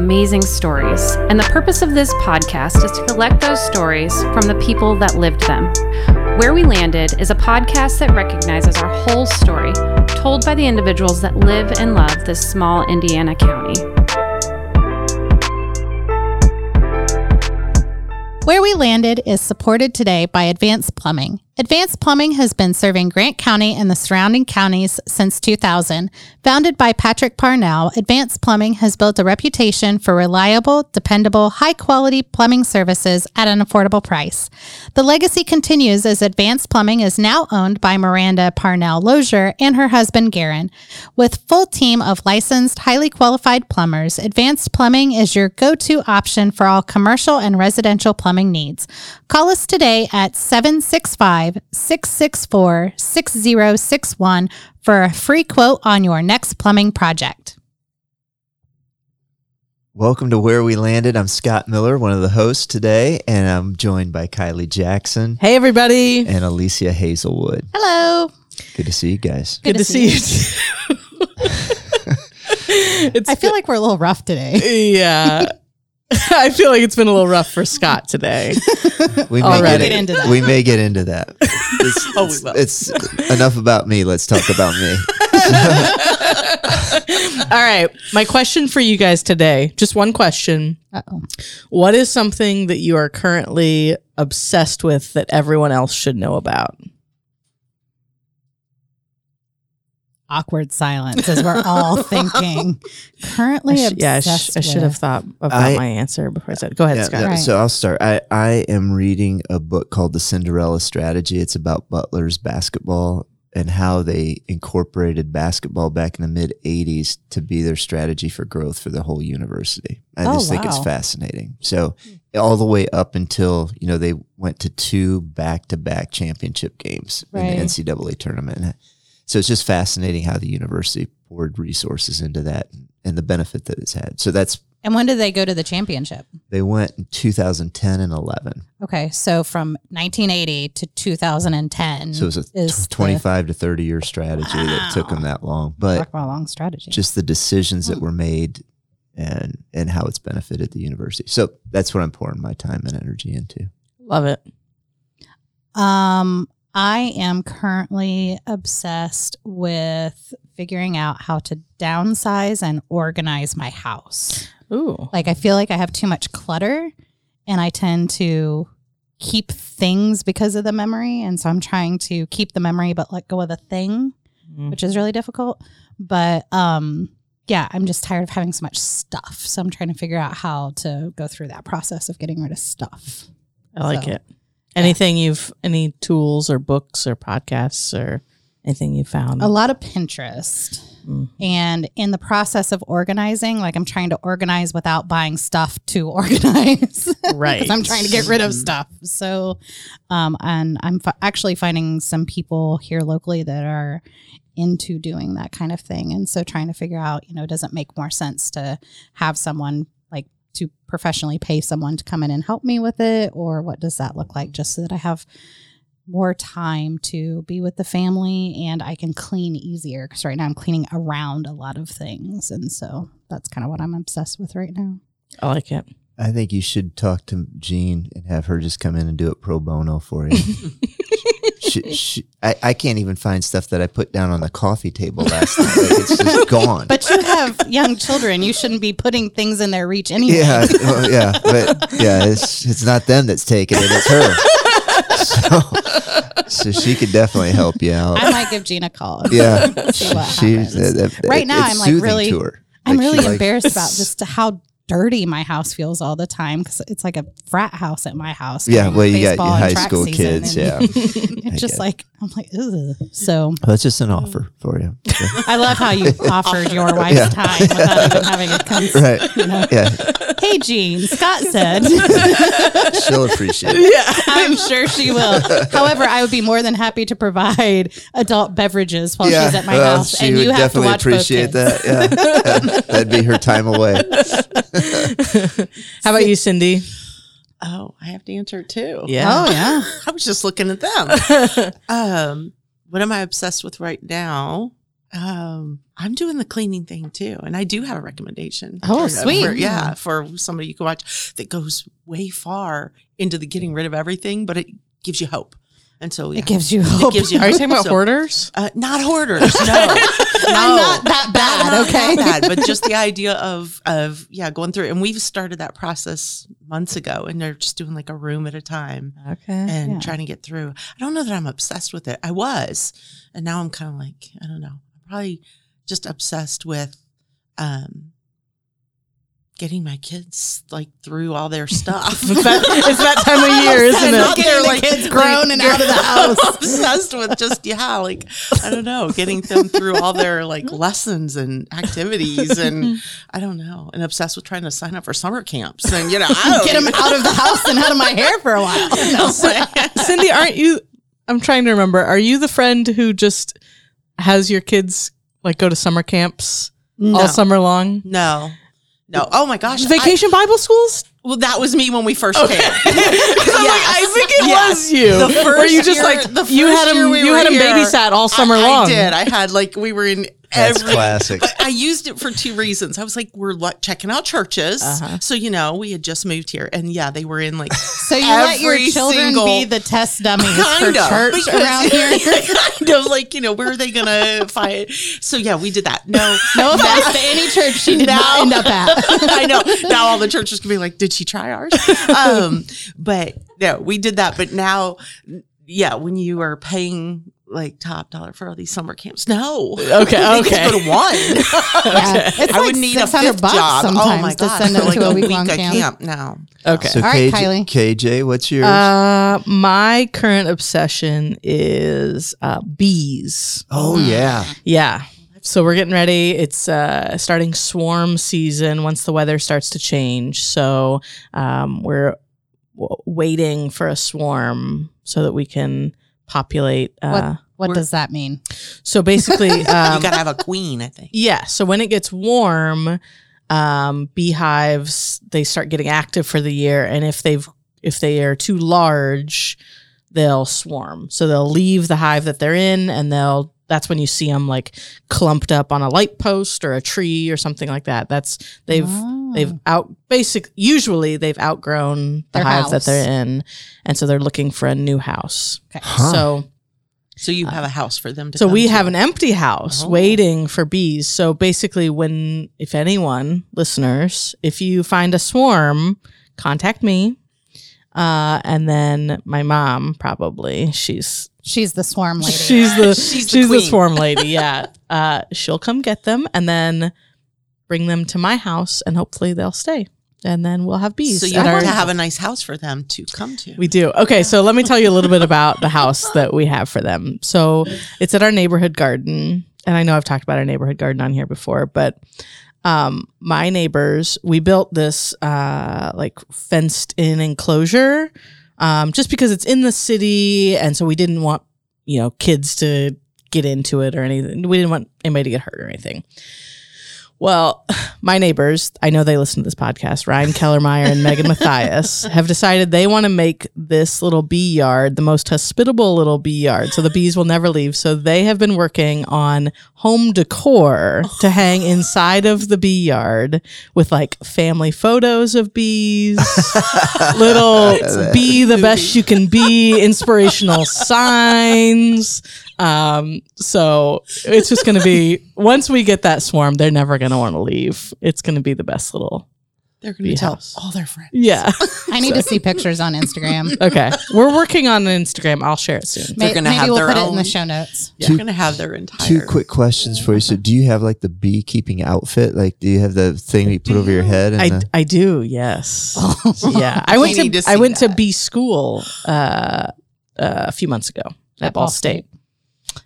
amazing stories, and the purpose of this podcast is to collect those stories from the people that lived them. Where We Landed is a podcast that recognizes our whole story, told by the individuals that live and love this small Indiana county. Where We Landed is supported today by Advanced Plumbing. Advanced Plumbing has been serving Grant County and the surrounding counties since 2000. Founded by Patrick Parnell, Advanced Plumbing has built a reputation for reliable, dependable, high quality plumbing services at an affordable price. The legacy continues as Advanced Plumbing is now owned by Miranda Parnell Lozier and her husband Garen. With full team of licensed, highly qualified plumbers, Advanced Plumbing is your go-to option for all commercial and residential plumbing needs. Call us today at 765 664 6061 for a free quote on your next plumbing project. Welcome to Where We Landed. I'm Scott Miller, one of the hosts today, and I'm joined by Kylie Jackson Hey, everybody. and Alicia Hazelwood. Hello. Good to see you guys. Good, to see you. it's I feel like we're a little rough today. yeah. I feel like it's been a little rough for Scott today. We may Already. get, Get into that. We may get into that. It's, Oh, we will. it's enough about me. Let's talk about me. All right. My question for you guys today, just one question. Uh-oh. What is something that you are currently obsessed with that everyone else should know about? Awkward silence as we're all thinking. Currently I sh- yeah, I, sh- obsessed I should have thought about I- my answer before I said. Go ahead, Yeah, Scott. yeah, Right. So I'll start. I, I am reading a book called The Cinderella Strategy. It's about Butler's basketball and how they incorporated basketball back in the mid 80s to be their strategy for growth for the whole university. I Oh, just think it's fascinating. So all the way up until, you know, they went to two back-to-back championship games Right. in the NCAA tournament. So it's just fascinating how the university poured resources into that and the benefit that it's had. So that's And when did they go to the championship? they went in 2010 and 11. Okay, so from 1980 to 2010. So it was a is tw- 25 to 30 year strategy that took them that long. the, talk But about a long strategy. just the decisions Hmm. that were made and and how it's benefited the university. So that's what I'm pouring my time and energy into. Love it. Um, I am currently obsessed with figuring out how to downsize and organize my house. Ooh. Like I feel like I have too much clutter and I tend to keep things because of the memory and so I'm trying to keep the memory but let go of the thing, Mm. which is really difficult. But um yeah, I'm just tired of having so much stuff. So I'm trying to figure out how to go through that process of getting rid of stuff. I like So, it. Anything you've any tools or books or podcasts or anything you found? A lot of Pinterest. Mm. And in the process of organizing, like I'm trying to organize without buying stuff to organize. Right. Because I'm trying to get rid of stuff. So, um, and I'm fi- actually finding some people here locally that are into doing that kind of thing. And so trying to figure out, you know, does it make more sense to have someone to professionally pay someone to come in and help me with it? Or what does that look like just so that I have more time to be with the family and I can clean easier because right now I'm cleaning around a lot of things. And so that's kind of what I'm obsessed with right now. I like it. I think you should talk to Jean and have her just come in and do it pro bono for you. she, she, I, I can't even find stuff that I put down on the coffee table last night. Like, it's just gone. But you have young children. You shouldn't be putting things in their reach anyway. yeah, well, yeah, but yeah, it's it's not them that's taking it; it's her. So, so she could definitely help you out. I might give Gina a call. Yeah, See what she, happens. that- that- Right now, I'm, like, really-. I'm Like, really embarrassed about just how dirty my house feels all the time because it's like a frat house at my house. Yeah, well, you got your high school kids. Yeah, It's just like, I'm like, Ugh. So that's just an offer for you. I love how you offered your wife's Yeah. time without even having a cons- right? You know, Yeah, hey, Jean, Scott said. she'll appreciate it. Yeah. I'm sure she will. However, I would be more than happy to provide adult beverages while yeah, she's at my well, house, she and would you have to definitely watch both appreciate kids. that. Yeah, that'd be her time away. How about you, Cindy? Oh, I have to answer it too. Yeah. Oh yeah, I was just looking at them. um, what am I obsessed with right now? Um, I'm doing the cleaning thing too, and I do have a recommendation. Oh, for- sweet. for- yeah, for somebody you can watch that goes way far into the getting rid of everything, but it gives you hope. And so yeah, It gives you hope. It gives you Are you talking about So- hoarders? Uh, not hoarders, no. I'm not that bad, Not okay? that bad, but just the idea of of yeah, going through it. And we've started that process months ago, and they're just doing like a room at a time Okay. and Yeah. trying to get through. I don't know that I'm obsessed with it. I was, and now I'm kind of like I don't know. I'm probably just obsessed with um getting my kids like through all their stuff. It's that, it's that time of year, isn't it? they're, Getting the kids grown and out of the house. obsessed with just yeah, like I don't know, getting them through all their like lessons and activities, and I don't know, and obsessed with trying to sign up for summer camps, and you know, Get them out of the house and out of my hair for a while. No. Cindy, aren't you? I'm trying to remember. Are you the friend who just has your kids like go to summer camps all summer long? No, no. Oh my gosh, I- Vacation Bible schools? well, that was me when we first came. Because I'm like, I think it Yes. was you. The first where you just year- like the you had them we you had here, babysat all summer I, long. I did. I had like we were in That's every classic. But I used it for two reasons. I was like, we're like checking out churches, Uh-huh. so you know we had just moved here, and yeah, they were in like So you let your Every children single- be the test dummies for of church because- around here. kind of like you know where are they gonna fight? So yeah, we did that. No, No offense to any church she did not end up at. I know. Now all the churches can be like, did she try ours? Um, but no, we did that. But now, yeah, when you are paying like top dollar for all these summer camps, no. Okay, okay. go to one. Yeah. It's I like would need a 600 fifth bucks job. sometimes oh my to god, send for them like to a week week-long camp. camp now. Okay. So All right, KJ, Kylie. KJ, what's yours? Uh, my current obsession is uh, bees. oh yeah. Yeah. So we're getting ready. It's uh, starting swarm season once the weather starts to change. So um, we're w- waiting for a swarm so that we can populate. Uh, What We're- does that mean? so basically, you um, gotta have a queen, I think. yeah. So when it gets warm, um, beehives they start getting active for the year, and if they've if they are too large, they'll swarm. So they'll leave the hive that they're in, and they'll. That's when you see them like clumped up on a light post or a tree or something like that. That's they've Oh. They've out basic. Usually they've outgrown the Their hive house. that they're in, and so they're looking for a new house. Okay. Huh. So So you have a house for them to. so come we to. have an empty house Oh. waiting for bees. So basically, when if anyone listeners, if you find a swarm, contact me, uh, and then my mom probably she's She's the swarm lady. she's the She's she's, the the, queen. swarm lady. Yeah, uh, she'll come get them and then bring them to my house, and hopefully they'll stay, and then we'll have bees. So you have our- to have a nice house for them to come to. we do. Okay, so let me tell you a little bit about the house that we have for them. So it's at our neighborhood garden. And I know I've talked about our neighborhood garden on here before, but um, my neighbors, we built this uh, like fenced in enclosure um, just because it's in the city. And so we didn't want, you know, kids to get into it or anything. We didn't want anybody to get hurt or anything. Well, my neighbors, I know they listen to this podcast, Ryan Kellermeyer and Megan Matthias, have decided they want to make this little bee yard the most hospitable little bee yard. So the bees will never leave. So they have been working on home decor to hang inside of the bee yard with like family photos of bees, little be the best you can be, inspirational signs. Um, so it's just going to be once we get that swarm, they're never going to want to leave. It's going to be the best little. They're going to tell house. all their friends. Yeah. I need to see pictures on Instagram. Okay. We're working on Instagram. I'll share it soon. May- they're gonna maybe have we'll their put it in the show notes. They're going to have their entire. Two quick questions for you. So, do you have like the beekeeping outfit? Like, do you have the thing you put over your head? And I, the- I do. Yes. Yeah. I went We to, to I see went to that. B school, uh, uh, a few months ago at, Ball State.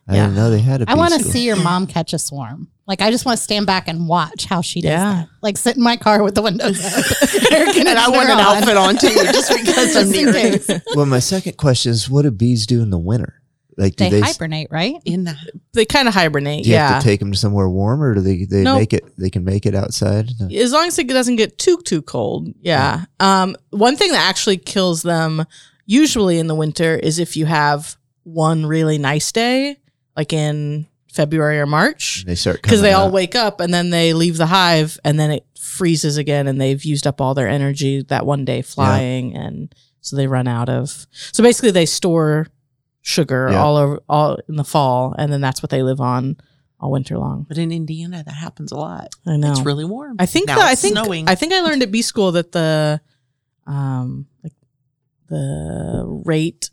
I didn't know they had a. I want to see your mom catch a swarm. Like I just want to stand back and watch how she does Yeah. that. Like sit in my car with the windows up. And I want an conditioner on. outfit on too, just because I'm Just in near case. Well, my second question is, what do bees do in the winter? Like, do They they? hibernate, right? In the They kind of hibernate. do you yeah. have to take them to somewhere warmer, or do they they No. make it? They can make it outside. as long as it doesn't get too too cold yeah um one thing that actually kills them usually in the winter is if you have one really nice day like in February or March They start because they coming all out. wake up and then they leave the hive and then it freezes again and they've used up all their energy that one day flying and so they run out of so basically they store sugar Yeah. all over all in the fall and then that's what they live on all winter long. But in Indiana, that happens a lot. I know. It's really warm. I think now that I think snowing. I think I learned at B school that the um like the rate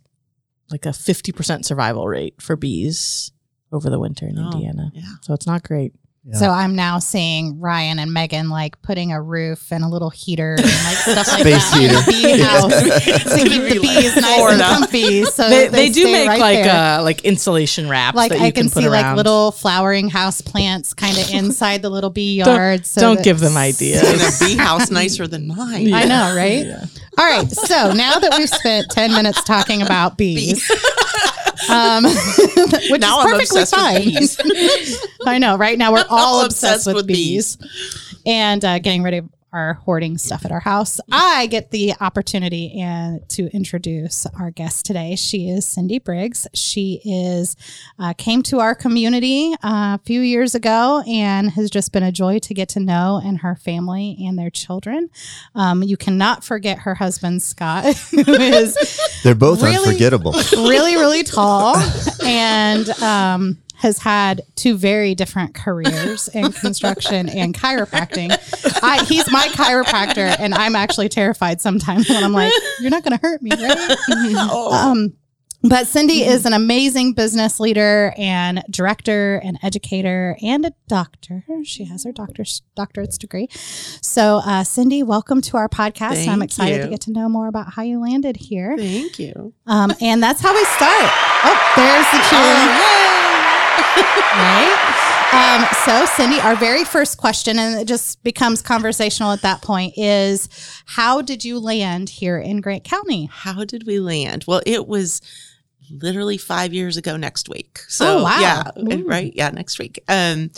like a 50% survival rate for bees over the winter in Oh, Indiana. yeah. So it's not great. Yeah. So I'm now seeing Ryan and Megan like putting a roof and a little heater and like stuff like Space that in the bee house It's to keep be the like bees nice Florida. and comfy. So they, they, do stay make right like there. uh like insulation wraps like that you I can, put see like little flowering house plants kind of inside the little bee Don't- yards. so don't give them ideas. in a bee house nicer than mine. I know, right? Yeah. All right. So now that we've spent 10 minutes talking about bees, um, which Now is perfectly fine. I know. Right now, we're all obsessed, obsessed with, with bees, and uh, getting rid of our hoarding stuff at our house. I get the opportunity and to introduce our guest today. She is Cindy Briggs. She is uh, came to our community uh, a few years ago and has just been a joy to get to know and her family and their children. Um, you cannot forget her husband Scott, who is They're both Really? unforgettable. really, really tall and um, has had two very different careers in construction and chiropractic. I, he's my chiropractor, and I'm actually terrified sometimes when I'm like, "You're not going to hurt me, right?" Oh. Um, but Cindy is an amazing business leader and director and educator and a doctor. She has her doctor's doctorate's degree. So, uh, Cindy, welcome to our podcast. I'm Thank excited to get to know more about how you landed here. Thank you. Um, and that's how we start. Oh, there's the cheering. Right? Um, so, Cindy, our very first question, and it just becomes conversational at that point, is how did you land here in Grant County? How did we land? Well, it was literally five years ago next week. So Oh, wow. yeah, Ooh. right. Yeah, next week. Um,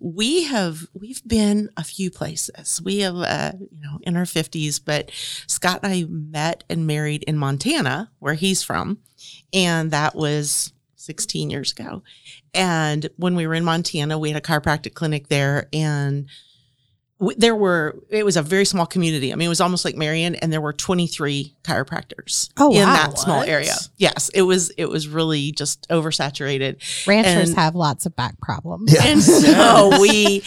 we have we've been a few places. We have uh, you know in our fifties, but Scott and I met and married in Montana, where he's from, and that was 16 years ago. And when we were in Montana, we had a chiropractic clinic there, and w- there were it was a very small community. I mean, it was almost like Marion, and there were 23 chiropractors Oh, in wow. that small area. Yes, it was it was really just oversaturated. Ranchers And- have lots of back problems. Yeah. And so we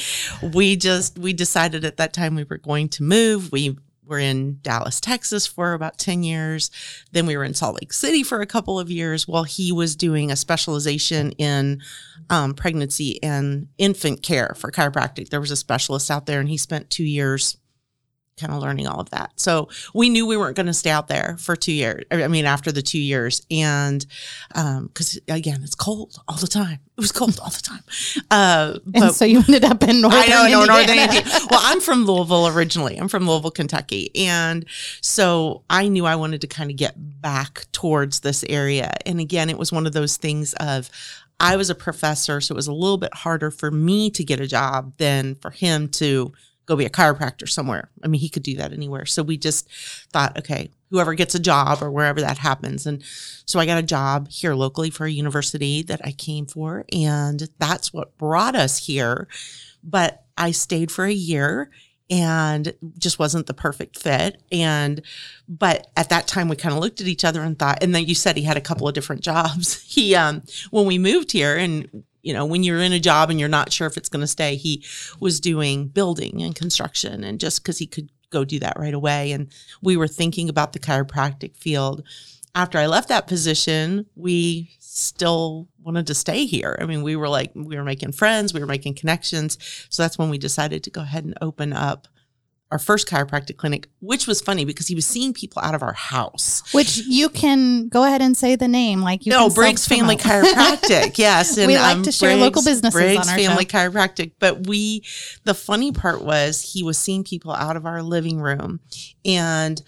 we just we decided at that time we were going to move. We were in Dallas, Texas for about 10 years. Then we were in Salt Lake City for a couple of years while he was doing a specialization in um, pregnancy and infant care for chiropractic. There was a specialist out there and he spent two years kind of learning all of that. So we knew we weren't going to stay out there for two years. I mean, after the two years. And because again, it's cold all the time. It was cold all the time. Uh, And but so you ended up in northern I know, no, northern Indiana. Indiana. Well, I'm from Louisville originally. I'm from Louisville, Kentucky, and so I knew I wanted to kind of get back towards this area. And again, it was one of those things of I was a professor, so it was a little bit harder for me to get a job than for him to go be a chiropractor somewhere. I mean, he could do that anywhere. So we just thought, okay, whoever gets a job or wherever that happens. And so I got a job here locally for a university that I came for. And that's what brought us here. But I stayed for a year and just wasn't the perfect fit. And, but at that time we kind of looked at each other and thought, and then you said he had a couple of different jobs. He, um, when we moved here and, you know, when you're in a job and you're not sure if it's going to stay, he was doing building and construction and just because he could go do that right away. And we were thinking about the chiropractic field. After I left that position, we still wanted to stay here. I mean, we were like, we were making friends, we were making connections. So that's when we decided to go ahead and open up our first chiropractic clinic, which was funny because he was seeing people out of our house. Which you can go ahead and say the name, like you. no, Briggs Family. Chiropractic. Yes, um, We like to share local businesses Briggs on our Family show. Chiropractic. But we, the funny part was he was seeing people out of our living room, and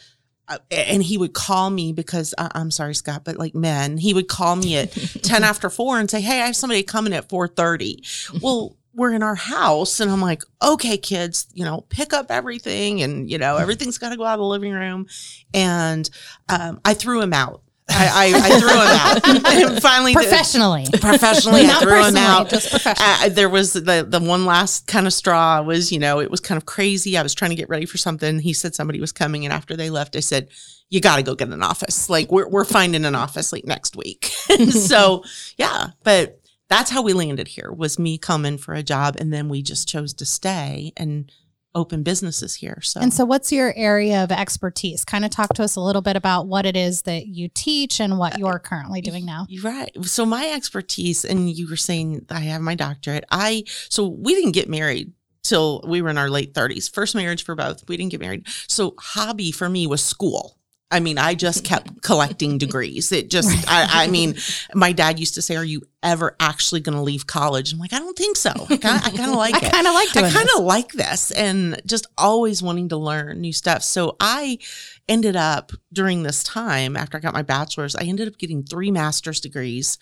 uh, and he would call me because I, I'm sorry, Scott, but like men, he would call me at ten after four and say, "Hey, I have somebody coming at 4.30. Well. We're in our house, and I'm like, okay, kids, you know, pick up everything, and you know, everything's got to go out of the living room. And um, I threw him out I, I, I threw him out. and finally, Professionally. professionally, I threw him out. just professionally. Uh, there was the the one last kind of straw was you know it was kind of crazy. I was trying to get ready for something. He said somebody was coming, and after they left, I said, "You got to go get an office. Like we're we're finding an office like next week." so yeah, but that's how we landed here. Was me coming for a job, and then we just chose to stay and open businesses here. So And so, what's your area of expertise? Kind of talk to us a little bit about what it is that you teach and what uh, you're currently doing now. Right. So my expertise, and you were saying I have my doctorate. I so we didn't get married till we were in our late 30s. First marriage for both. We didn't get married. So hobby for me was school. I mean, I just kept collecting degrees. It just, I, I mean, my dad used to say, "Are you ever actually going to leave college?" I'm like, I don't think so. I kind of, I like I it. kind of like doing I kind this. of like this and just always wanting to learn new stuff. So I ended up during this time after I got my bachelor's, I ended up getting three master's degrees.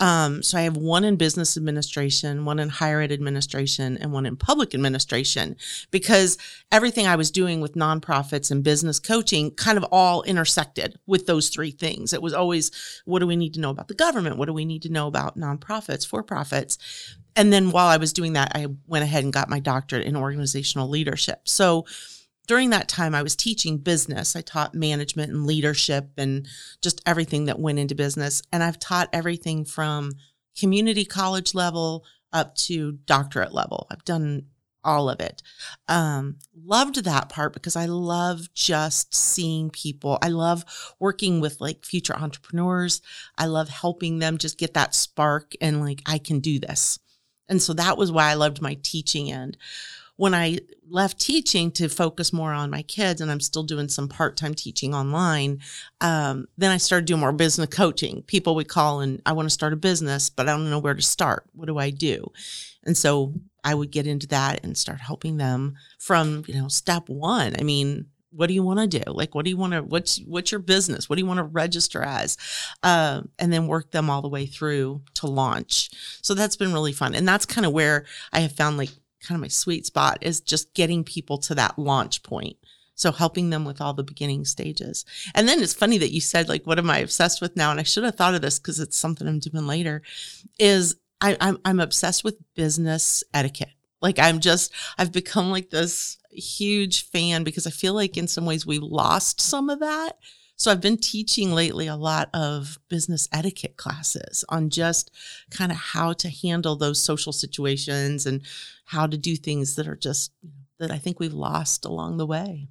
Um, so I have one in business administration, one in higher ed administration, and one in public administration because everything I was doing with nonprofits and business coaching kind of all intersected with those three things. It was always, what do we need to know about the government? What do we need to know about nonprofits, for profits? And then while I was doing that, I went ahead and got my doctorate in organizational leadership. So during that time, I was teaching business. I taught management and leadership and just everything that went into business. And I've taught everything from community college level up to doctorate level. I've done all of it. Um, loved that part because I love just seeing people. I love working with like future entrepreneurs. I love helping them just get that spark and like, I can do this. And so that was why I loved my teaching end. When I left teaching to focus more on my kids, and I'm still doing some part time teaching online, um, then I started doing more business coaching. People would call and I want to start a business, but I don't know where to start. What do I do? And so I would get into that and start helping them from, you know, step one. I mean, what do you want to do? Like, what do you want to, what's, what's your business? What do you want to register as? Uh, and then work them all the way through to launch. So that's been really fun. And that's kind of where I have found like kind of my sweet spot is just getting people to that launch point. So helping them with all the beginning stages. And then it's funny that you said, like, what am I obsessed with now? And I should have thought of this because it's something I'm doing later is I, I'm, I'm obsessed with business etiquette. Like I'm just, I've become like this huge fan because I feel like in some ways we lost some of that. So I've been teaching lately a lot of business etiquette classes on just kind of how to handle those social situations and how to do things that are just that I think we've lost along the way.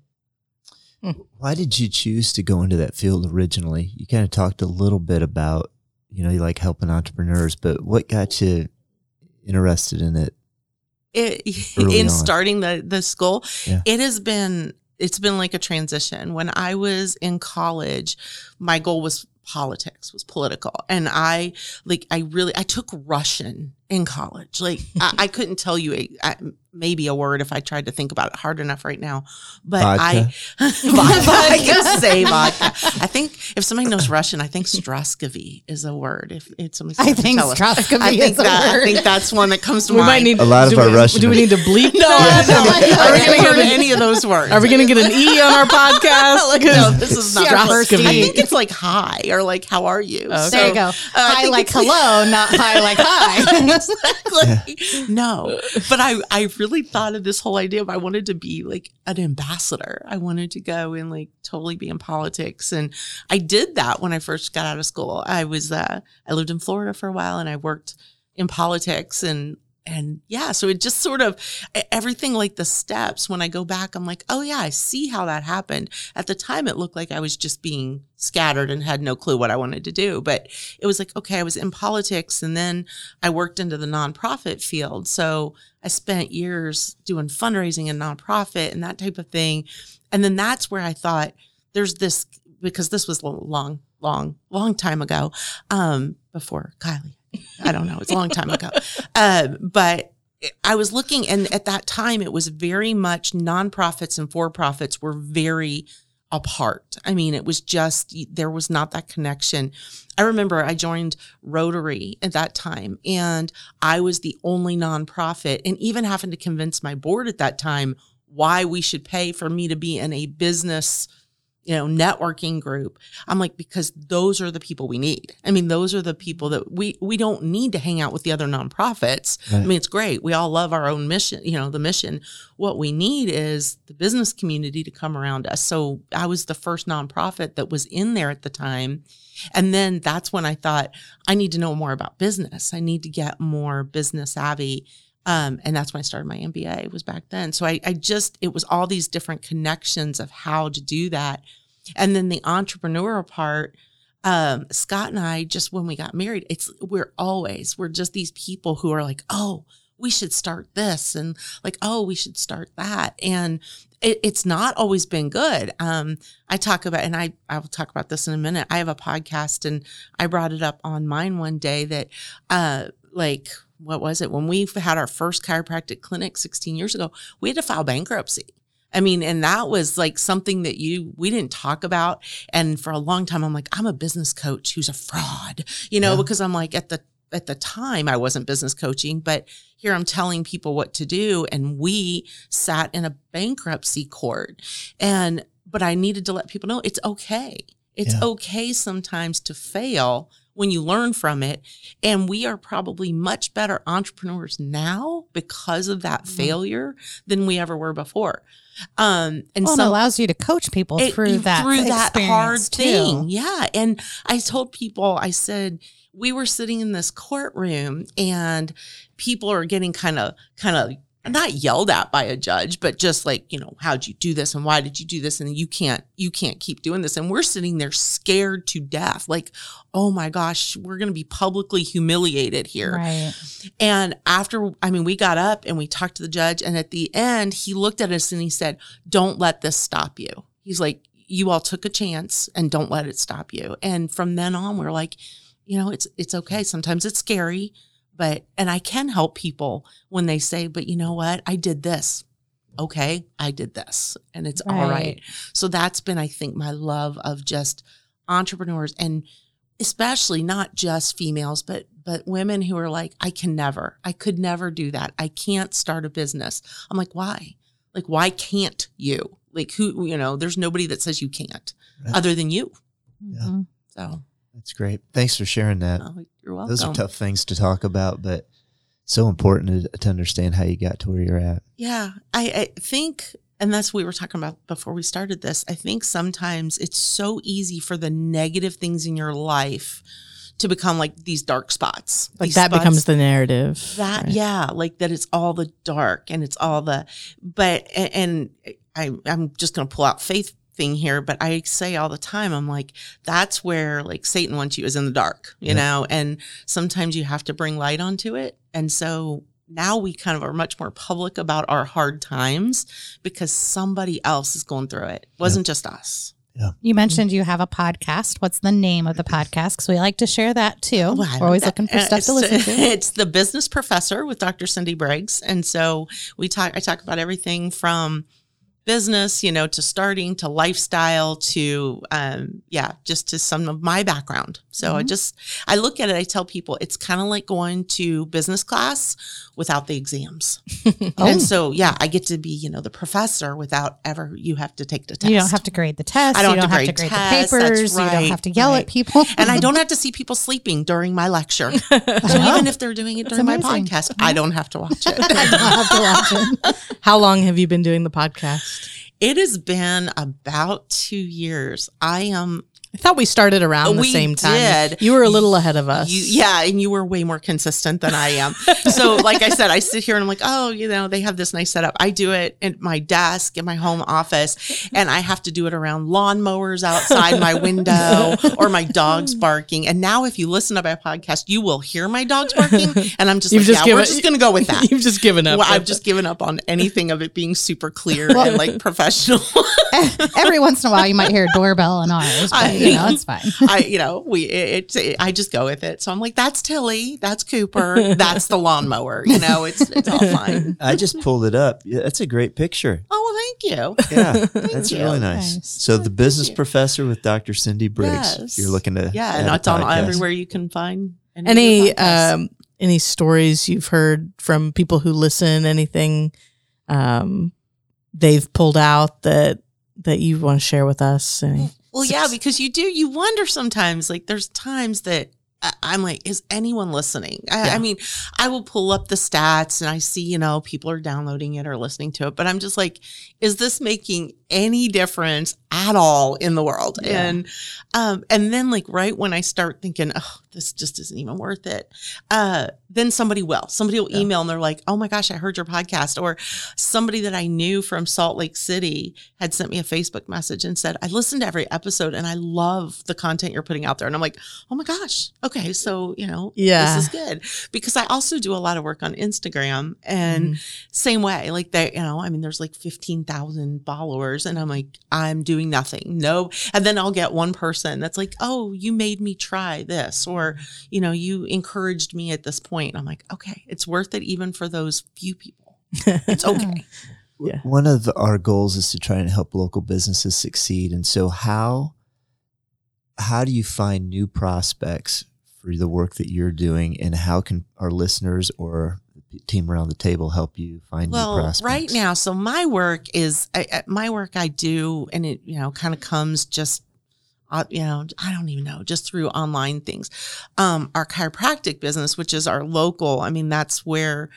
Hmm. Why did you choose to go into that field originally? You kind of talked a little bit about, you know, you like helping entrepreneurs, but what got you interested in it? it, in on. starting the the school Yeah. it has been it's been like a transition when i was in college my goal was politics was political and i like i really i took russian in college like I, I couldn't tell you a, I, maybe a word if i tried to think about it hard enough right now but i vodka. i can say vodka i think if somebody knows russian i think straskovy is a word if it's somebody I think Straskovy I think is a that word. I think that's one that comes to We mind. might need A lot of our we, Russian- Do we need to bleep? No, that? no. Are we gonna haven't get any of those words. Are we going to get an E on our podcast? no, this is not. Straskovy. I think it's like hi or like how are you? Okay. there you go. uh, I Hi like it's- hello, not hi like hi. Exactly. No, but I I really thought of this whole idea of I wanted to be like an ambassador. I wanted to go and like totally be in politics, and I did that when I first got out of school. I was uh, I lived in Florida for a while, and I worked in politics and. And yeah, so it just sort of everything like the steps. When I go back, I'm like, oh yeah, I see how that happened. At the time, it looked like I was just being scattered and had no clue what I wanted to do. But it was like, okay, I was in politics and then I worked into the nonprofit field. So I spent years doing fundraising and nonprofit and that type of thing. And then that's where I thought there's this, because this was lo- long, long, long time ago, um, before Kylie. I don't know. It's a long time ago. Uh, but I was looking, and at that time, it was very much nonprofits and for profits were very apart. I mean, it was just, there was not that connection. I remember I joined Rotary at that time, and I was the only nonprofit, and even having to convince my board at that time why we should pay for me to be in a business you know, networking group. I'm like, because those are the people we need. I mean, those are the people that we we don't need to hang out with the other nonprofits. I mean, it's great. We all love our own mission, you know, the mission. What we need is the business community to come around us. So I was the first nonprofit that was in there at the time. And then that's when I thought, I need to know more about business. I need to get more business savvy. Um, and that's when I started my MBA was back then. So I, I just, it was all these different connections of how to do that. And then the entrepreneurial part, um, Scott and I, just when we got married, it's, we're always, we're just these people who are like, oh, we should start this and like, oh, we should start that. And it, it's not always been good. Um, I talk about, and I, I will talk about this in a minute. I have a podcast and I brought it up on mine one day that, uh, like, what was it? When we had our first chiropractic clinic 16 years ago, we had to file bankruptcy. I mean, and that was like something that you, we didn't talk about. And for a long time, I'm like, I'm a business coach who's a fraud, you know, Yeah. because I'm like, at the, at the time I wasn't business coaching, but here I'm telling people what to do. And we sat in a bankruptcy court and, but I needed to let people know it's okay. It's Yeah. okay sometimes to fail when you learn from it. And we are probably much better entrepreneurs now because of that Mhm. failure than we ever were before. Um, and well, and it allows you to coach people it- through that through that hard experience, thing. Yeah. And I told people, I said, we were sitting in this courtroom and people are getting kind of, kind of not yelled at by a judge, but just like, you know, how'd you do this and why did you do this? And you can't, you can't keep doing this. And we're sitting there scared to death. Like, oh my gosh, we're going to be publicly humiliated here. Right. And after, I mean, we got up and we talked to the judge. And at the end, he looked at us and he said, Don't let this stop you. He's like, You all took a chance and don't let it stop you. And from then on, we're like, you know, it's it's okay. Sometimes it's scary, but and I can help people when they say, but you know what? I did this. Okay, I did this. And it's all Right. right. So that's been, I think, my love of just entrepreneurs and especially not just females, but but women who are like, I can never, I could never do that. I can't start a business. I'm like, why? Like, why can't you? Like, who? You know, there's nobody that says you can't, Right. other than you. Yeah. Mhm. So, That's great. Thanks for sharing that. oh, you're welcome. Those are tough things to talk about, but so important to, to understand how you got to where you're at. Yeah, I, I think, and that's what we were talking about before we started this. I think sometimes it's so easy for the negative things in your life to become like these dark spots. Like that spots becomes the narrative. that right? yeah like that it's all the dark and it's all the but a- and i i'm just going to pull out faith thing here but i say all the time i'm like that's where like satan wants you is in the dark you Yeah. know and sometimes you have to bring light onto it and so now we kind of are much more public about our hard times because somebody else is going through it. It wasn't just us. Yeah. You mentioned you have a podcast. What's the name of the podcast? Because we like to share that too. Well, We're always don't- looking for uh, stuff to listen to. It's the Business Professor with Dr. Cindy Briggs, and so we talk. I talk about everything from business, you know, to starting to lifestyle to, um, yeah, just to some of my background. So I Mhm. just I look at it. I tell people it's kind of like going to business class without the exams, Oh. and so yeah, I get to be you know the professor without ever you have to take the test. You don't have to grade the test. I don't you have don't to have to grade grade the papers. You don't have to yell right. at people. and I don't have to see people sleeping during my lecture. So Wow. even if they're doing it during my podcast, I don't have to watch it. I don't have to watch it. How long have you been doing the podcast? It has been about two years. I am I thought we started around the same time. did. You were a little ahead of us. You, yeah, and you were way more consistent than I am. so, like I said, I sit here and I'm like, oh, you know, they have this nice setup. I do it at my desk in my home office, and I have to do it around lawnmowers outside my window or my dogs barking. And now, if you listen to my podcast, you will hear my dogs barking, and I'm just You've like, just yeah, we're just gonna go with that. You've just given up. Well, I've just given up on anything of it being super clear and like professional. Every once in a while, you might hear a doorbell in ours, but I- you know it's fine. I, you know, we it, it, I just go with it. So I'm like, that's Tilly, that's Cooper, that's the lawnmower. You know, it's it's all fine. I just pulled it up. Yeah, that's a great picture. Oh well, thank you. Yeah, that's you. really nice. Nice. So the business professor with Dr. Cindy Briggs. Yes. You're looking to Yeah, add and it's on everywhere you can find any, any of your podcasts. um any stories you've heard from people who listen anything um they've pulled out that that you want to share with us? Any- Well, yeah, because you do. You wonder sometimes. Like, there's times that I'm like, is anyone listening? I, Yeah. I mean, I will pull up the stats and I see, you know, people are downloading it or listening to it, but I'm just like, is this making any difference at all in the world? Yeah. And um, and then like right when I start thinking, oh, this just isn't even worth it, uh, then somebody will. Somebody will Yeah. email and they're like, oh my gosh, I heard your podcast, or somebody that I knew from Salt Lake City had sent me a Facebook message and said, I listened to every episode and I love the content you're putting out there. And I'm like, oh my gosh, okay, so you know, Yeah. this is good because I also do a lot of work on Instagram and same way, like that, you know, I mean, there's like 15,000 followers and I'm like, I'm doing nothing. No. And then I'll get one person that's like, oh, you made me try this, or, you know, you encouraged me at this point. I'm like, okay, it's worth it even for those few people. It's okay. Yeah. One of our goals is to try and help local businesses succeed. And so how how do you find new prospects for the work that you're doing and how can our listeners or the team around the table help you find new well prospects? right now so my work is I, I- my work i do and it you know kind of comes just uh, you know i don't even know just through online things um our chiropractic business which is our local i mean that's where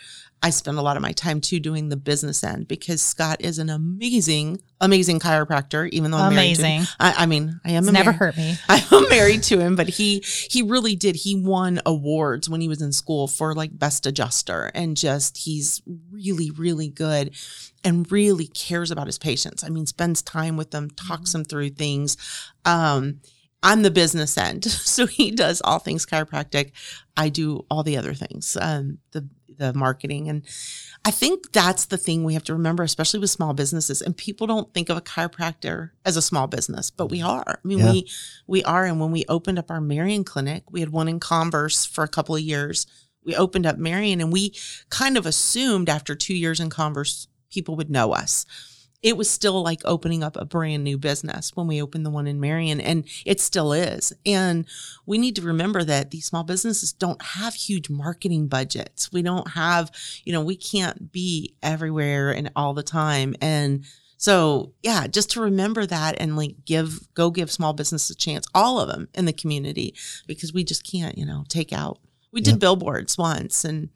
i spend a lot of my time too doing the business end because scott is an amazing amazing chiropractor even though i'm married to him. Amazing. I, I mean i am never mar- hurt me. I'm married to him, but he he really did. He won awards when he was in school for like best adjuster, and just he's really really good, and really cares about his patients. I mean, spends time with them, talks them through things. Um, I'm the business end, so he does all things chiropractic. I do all the other things, um, the the marketing, and I think that's the thing we have to remember, especially with small businesses. And people don't think of a chiropractor as a small business, but we are. I mean, Yeah. we we are. And when we opened up our Marion clinic, we had one in Converse for a couple of years. We opened up Marion, and we kind of assumed after two years in Converse, people would know us. It was still like opening up a brand new business when we opened the one in Marion, and it still is. And we need to remember that these small businesses don't have huge marketing budgets. We don't have, you know, we can't be everywhere and all the time. And so, yeah, just to remember that and like give, go give small business a chance, all of them in the community, because we just can't, you know, take out. We did Yep. billboards once and,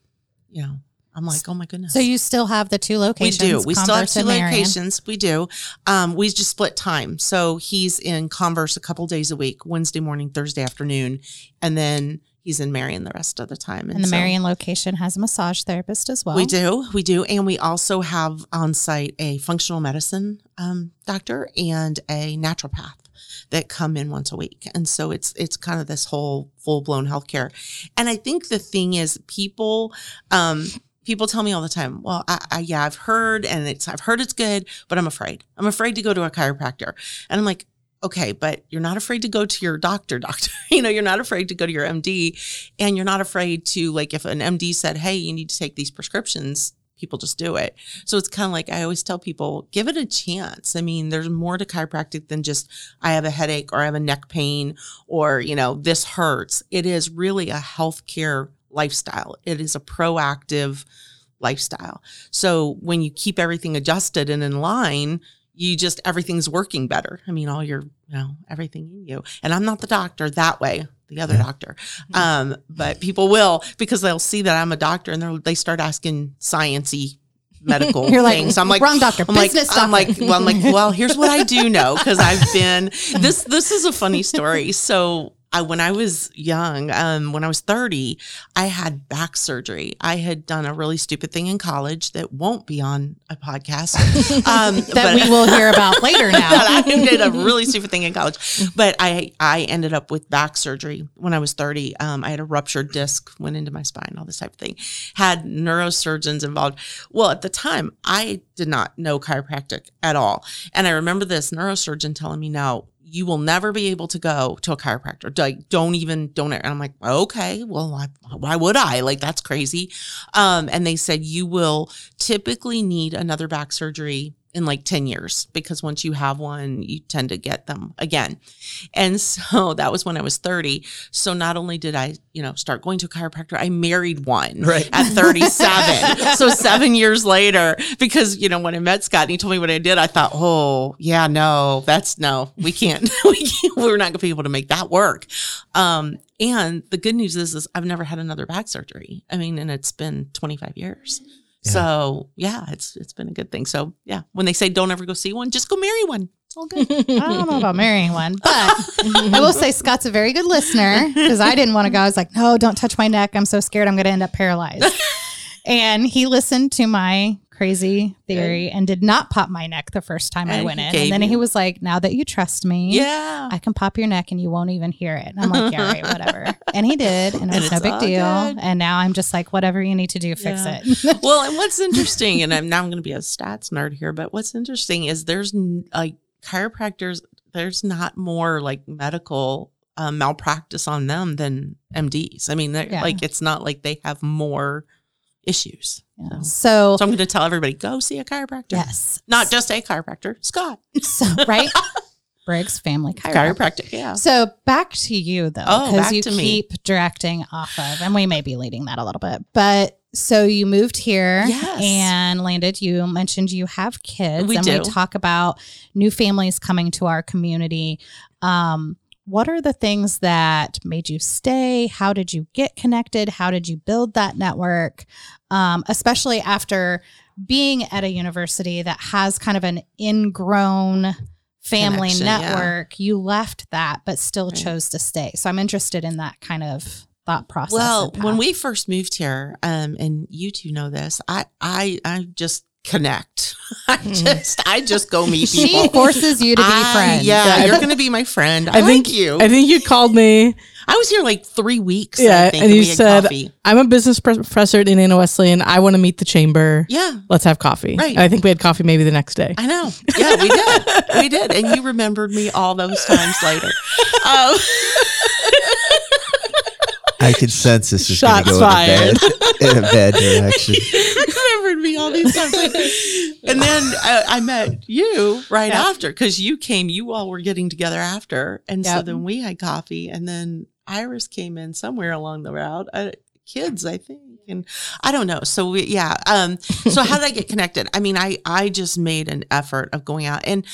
you know, I'm like, oh my goodness. So you still have the two locations? We do. We still have two locations. We do. Um, we just split time. So he's in Converse a couple days a week, Wednesday morning, Thursday afternoon, and then he's in Marion the rest of the time. And the so Marion location has a massage therapist as well. We do. We do. And we also have on site a functional medicine um, doctor and a naturopath that come in once a week. And so it's it's kind of this whole full blown healthcare. And I think the thing is people um people tell me all the time, well, I, I yeah, I've heard and it's I've heard it's good, but I'm afraid. I'm afraid to go to a chiropractor. And I'm like, okay, but you're not afraid to go to your doctor, doctor. you know, you're not afraid to go to your MD and you're not afraid to like if an MD said, "Hey, you need to take these prescriptions," people just do it. So it's kind of like I always tell people, give it a chance. I mean, there's more to chiropractic than just I have a headache or I have a neck pain or, you know, this hurts. It is really a healthcare lifestyle. It is a proactive lifestyle. So when you keep everything adjusted and in line, you just everything's working better. I mean, all your, you know, everything in you. And I'm not the doctor that way, the other Yeah. doctor. Um, but people will because they'll see that I'm a doctor and they they start asking sciency medical You're like, things. I'm like, wrong doctor, I'm like, business I'm like, well, I'm like, well, here's what I do know because I've been. This this is a funny story. So I, when I was young, um, when I was 30, I had back surgery. I had done a really stupid thing in college that won't be on a podcast. Um, that we will hear about later now. I did a really stupid thing in college. But I I ended up with back surgery when I was 30. Um, I had a ruptured disc, went into my spine, all this type of thing. Had neurosurgeons involved. Well, at the time, I did not know chiropractic at all. And I remember this neurosurgeon telling me, no, you will never be able to go to a chiropractor. Like, don't even, don't. And I'm like, okay, well, why, why would I? Like, that's crazy. Um, and they said, you will typically need another back surgery in like 10 years because once you have one, you tend to get them again. And so that was when I was 30. So not only did I, you know, start going to a chiropractor, I married one Right. at 37. so seven years later, because, you know, when I met Scott and he told me what I did, I thought, oh, yeah, no, that's no, we can't, we can't, we're not going to be able to make that work. Um, and the good news is, is I've never had another back surgery. I mean, and it's been 25 years. So yeah, it's it's been a good thing. So yeah, when they say don't ever go see one, just go marry one. It's all good. I don't know about marrying one, but I will say Scott's a very good listener because I didn't want to go. I was like, no, don't touch my neck. I'm so scared I'm going to end up paralyzed. and he listened to my crazy theory and did not pop my neck the first time I went in. And then you- he was like, now that you trust me, yeah. I can pop your neck and you won't even hear it. And I'm like, yeah, right, whatever. And he did, and it And was no big deal. good. And now I'm just like, whatever you need to do, fix Yeah. it. well, and what's interesting, and I'm now I'm going to be a stats nerd here, but what's interesting is there's like chiropractors. There's not more like medical um, malpractice on them than MDs. I mean, Yeah. like it's not like they have more issues. Yeah. So, So, I'm going to tell everybody go see a chiropractor. yes, Not just a chiropractor, Scott. so right, Briggs Family Chiropractic. Chiropractic. Yeah. So back to you though, Oh, because back you to me. keep directing off of, and we may be leading that a little bit. But so you moved here Yes. and landed. You mentioned you have kids, We and do. we talk about new families coming to our community. Um, what are the things that made you stay? How did you get connected? How did you build that network? Um, especially after being at a university that has kind of an ingrown family Connection, yeah. network, you left that but still Right. chose to stay. So I'm interested in that kind of thought process. Well, when we first moved here, um, and you two know this, I, I, I just connect. I just, I just go meet people. she forces you to be I- friends. Yeah, Yeah, you're going to be my friend. I, I like think you. I think you called me. I was here like three weeks. Yeah, I think, and and you we had said- coffee. I'm a business pre- professor at Indiana Wesleyan. I want to meet the chamber. Yeah, Let's have coffee. Right. And I think we had coffee maybe the next day. I know. Yeah, we did. we did, and you remembered me all those times later. Um, I can sense this is going to go in a, bad, in a bad direction. remembered me all these times. and then I, I met you right Yeah. after because you came. You all were getting together after, and so then we had coffee, and then Iris came in somewhere along the route. Uh, kids, I think, and I don't know. So we, yeah. Um. So how did I get connected? I mean, I I just made an effort of going out and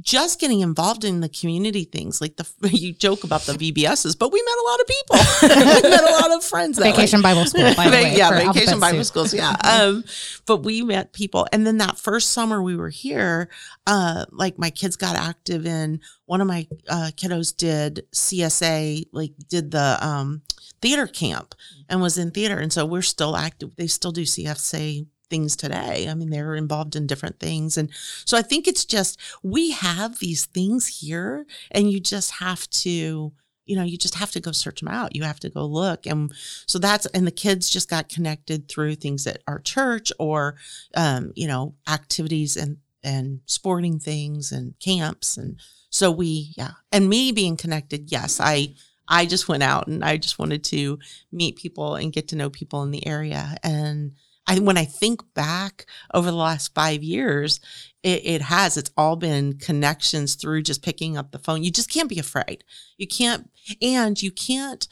just getting involved in the community things like the you joke about the VBSs, but we met a lot of people. we met a lot of friends. That way. Vacation Bible School, by way. yeah, vacation Bible Soup. schools. Yeah. Um, but we met people, and then that first summer we were here, uh, like my kids got active in one of my uh, kiddos did CSA, like did the um theater camp and was in theater, and so we're still active. They still do CSA things today. I mean, they're involved in different things, and so I think it's just we have these things here, and you just have to. You know, you just have to go search them out. You have to go look. And so that's, and the kids just got connected through things at our church or, um, you know, activities and, and sporting things and camps. And so we, yeah. And me being connected, yes, I, I just went out and I just wanted to meet people and get to know people in the area. And I, when I think back over the last five years, it, it has, it's all been connections through just picking up the phone. You just can't be afraid. You can't, and you can't,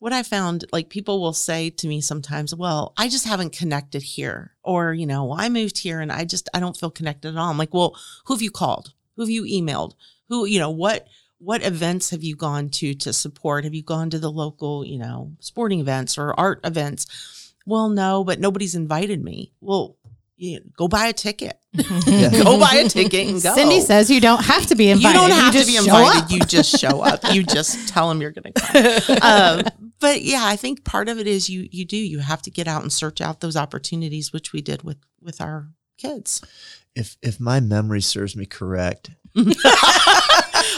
what I found, like people will say to me sometimes, well, I just haven't connected here. Or, you know, I moved here and I just, I don't feel connected at all. I'm like, well, who have you called? Who have you emailed? Who, you know, what, what events have you gone to to support? Have you gone to the local, you know, sporting events or art events? Well, no, but nobody's invited me. Well, you go buy a ticket. Yeah. go buy a ticket and go. Cindy says you don't have to be invited. You don't have just to be show invited. up. You just show up. You just tell them you're going to come. um, but yeah, I think part of it is you you do you have to get out and search out those opportunities, which we did with with our kids. If if my memory serves me correct,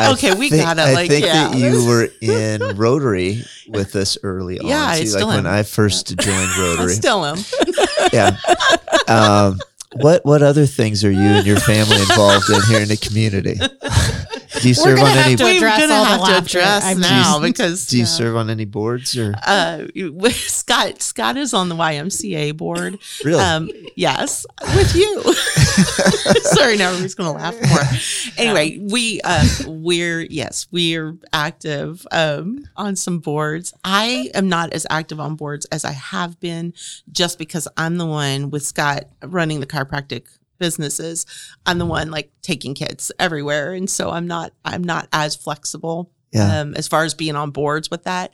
I okay, we think- gotta I like think yeah. that you were in Rotary with us early on. Yeah, I still like when am. I first joined I Rotary. still am. yeah. Um, what what other things are you and your family involved in here in the community? Do you We're serve gonna on have any? to We're gonna all have to laughter, address I'm now just- because Do you yeah. serve on any boards or Uh, Scott Scott is on the YMCA board. really? Um, yes, with you. Sorry, now everybody's going to laugh more. Anyway, we uh, we're yes, we're active um, on some boards. I am not as active on boards as I have been, just because I'm the one with Scott running the chiropractic businesses. I'm the one like taking kids everywhere, and so I'm not I'm not as flexible yeah. um, as far as being on boards with that.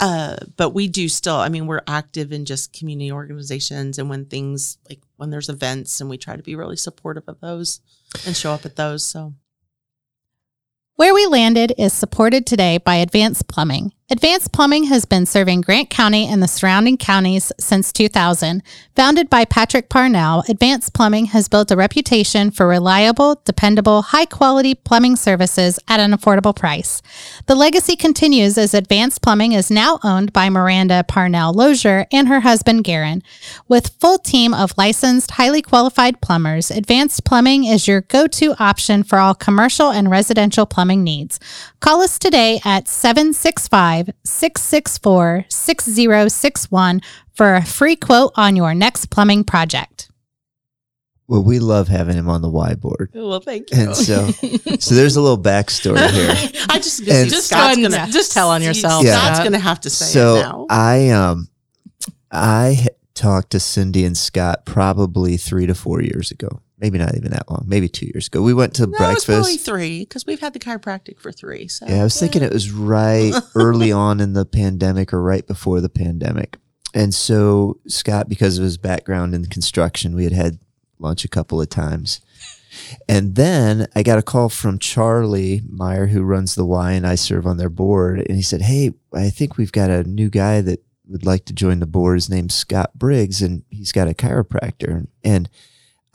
Uh, but we do still, I mean, we're active in just community organizations and when things like when there's events and we try to be really supportive of those and show up at those. So Where We Landed is supported today by Advanced Plumbing. Advanced Plumbing has been serving Grant County and the surrounding counties since 2000. Founded by Patrick Parnell, Advanced Plumbing has built a reputation for reliable, dependable, high quality plumbing services at an affordable price. The legacy continues as Advanced Plumbing is now owned by Miranda Parnell Lozier and her husband Garen. With full team of licensed, highly qualified plumbers, Advanced Plumbing is your go-to option for all commercial and residential plumbing needs. Call us today at 765-664-6061 for a free quote on your next plumbing project. well, we love having him on the Y board, well, thank you. and so so there's a little backstory here. I just, And- just Just go ahead gonna just tell on yourself, Yeah. Scott's going to have to say so it now. I um I talked to Cindy and Scott probably three to four years ago. Maybe not even that long. Maybe two years ago. We went to no, it's probably breakfast. three because we've had the chiropractic for three. So Yeah, I was thinking it was right early on in the pandemic or right before the pandemic. And so Scott, because of his background in construction, we had had lunch a couple of times. And then I got a call from Charlie Meyer, who runs the Y, and I serve on their board. And he said, Hey, I think we've got a new guy that would like to join the board. His name's Scott Briggs, and he's got a chiropractor. And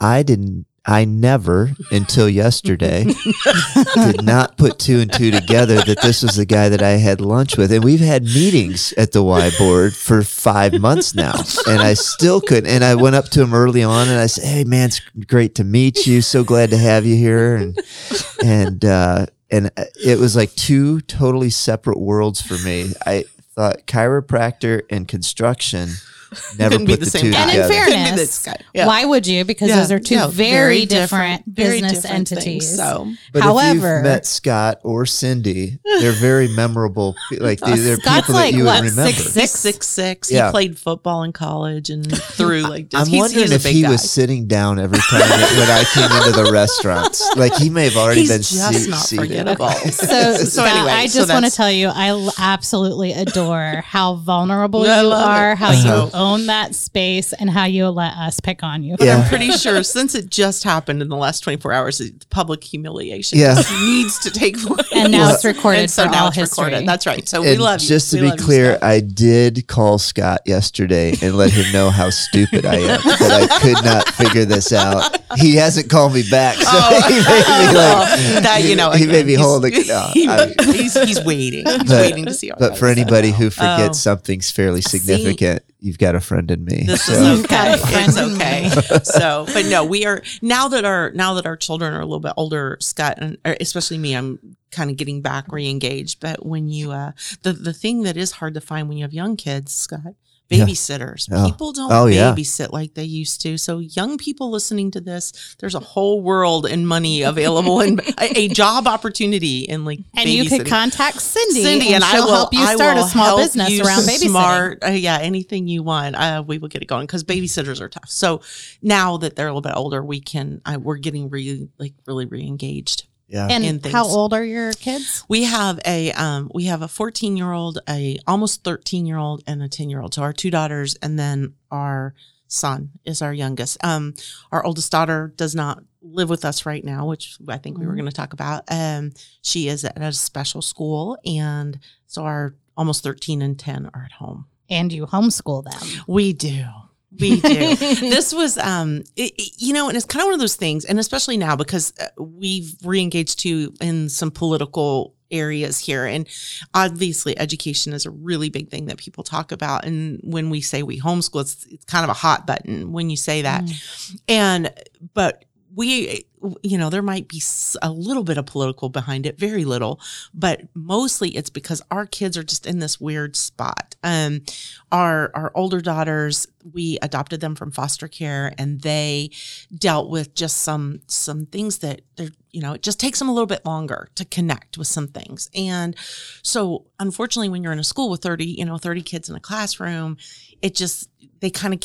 I didn't, I never until yesterday did not put two and two together that this was the guy that I had lunch with. And we've had meetings at the Y board for five months now. And I still couldn't. And I went up to him early on and I said, Hey man, it's great to meet you. So glad to have you here. And, and, uh, and it was like two totally separate worlds for me. I thought chiropractor and construction never Couldn't be the the, same two guy. And in together. Couldn't fairness. Yeah. why would you? Because Yeah, those are two yeah, very, different, very business different things, entities. so But However- if you've met Scott or Cindy, they're very memorable. Like they're, they're people like, that you what, would remember. six- six six six. Yeah. He played football in college and through like. I'm he's, wondering he's a if big he guy. was sitting down every time that, when I came into the restaurants. Like he may have already He's been just se- not seated. forgettable. So, So Scott, anyway, I so just want to tell you, I absolutely adore how vulnerable you are, how So- you own that space, and how you let us pick on you. But Yeah. I'm pretty sure since it just happened in the last 24 hours, the public humiliation Yeah. needs to take place. And now it's recorded And so for now all it's history. recorded. That's right. So we And love you. just to We be love you, clear, I did call Scott yesterday and let him know how stupid I am that I could not figure this out. He hasn't called me back, so Oh. he may be oh, like, that you know he may again, be he's- holding. No, uh, he- I- he's, he's waiting. He's But- waiting to see. How it but for goes. anybody who oh. forgets Oh. something's fairly significant, you've got a friend in me. This So- is okay. It's okay. so, but no, we are now that our now that our children are a little bit older, Scott, and especially me, I'm kind of getting back re-engaged. But when you, uh, the the thing that is hard to find when you have young kids, Scott, Yeah. Babysitters. Oh. People don't Oh, yeah. babysit like they used to. So, young people listening to this, there's a whole world and money available and a, a job opportunity in like And you could contact Cindy, Cindy and, and, I she'll will help you start a small business you around babysitting. Smart, uh, yeah, anything you want, uh, we will get it going because babysitters are tough. So now that they're a little bit older, we can. I, we're getting really, like, really re-engaged. Yeah. And in how old are your kids? We have a um, we have a 14 year old, a almost 13 year old, and a 10 year old. So our two daughters, and then our son is our youngest. Um, our oldest daughter does not live with us right now, which I think we were Mhm. going to talk about. Um, she is at a special school, and so our almost 13 and 10 are at home. And you homeschool them. We do. We do. this was, um, it, it- you know, and it's kind of one of those things, and especially now because uh, we've re-engaged too in some political areas here, and obviously education is a really big thing that people talk about. And when we say we homeschool, it's, it's kind of a hot button when you say that. And but we you know, there might be a little bit of political behind it, very little, but mostly it's because our kids are just in this weird spot. Um, our our older daughters, we adopted them from foster care, and they dealt with just some some things that they're you know it just takes them a little bit longer to connect with some things, and so unfortunately, when you're in a school with thirty you know thirty kids in a classroom, it just they kind of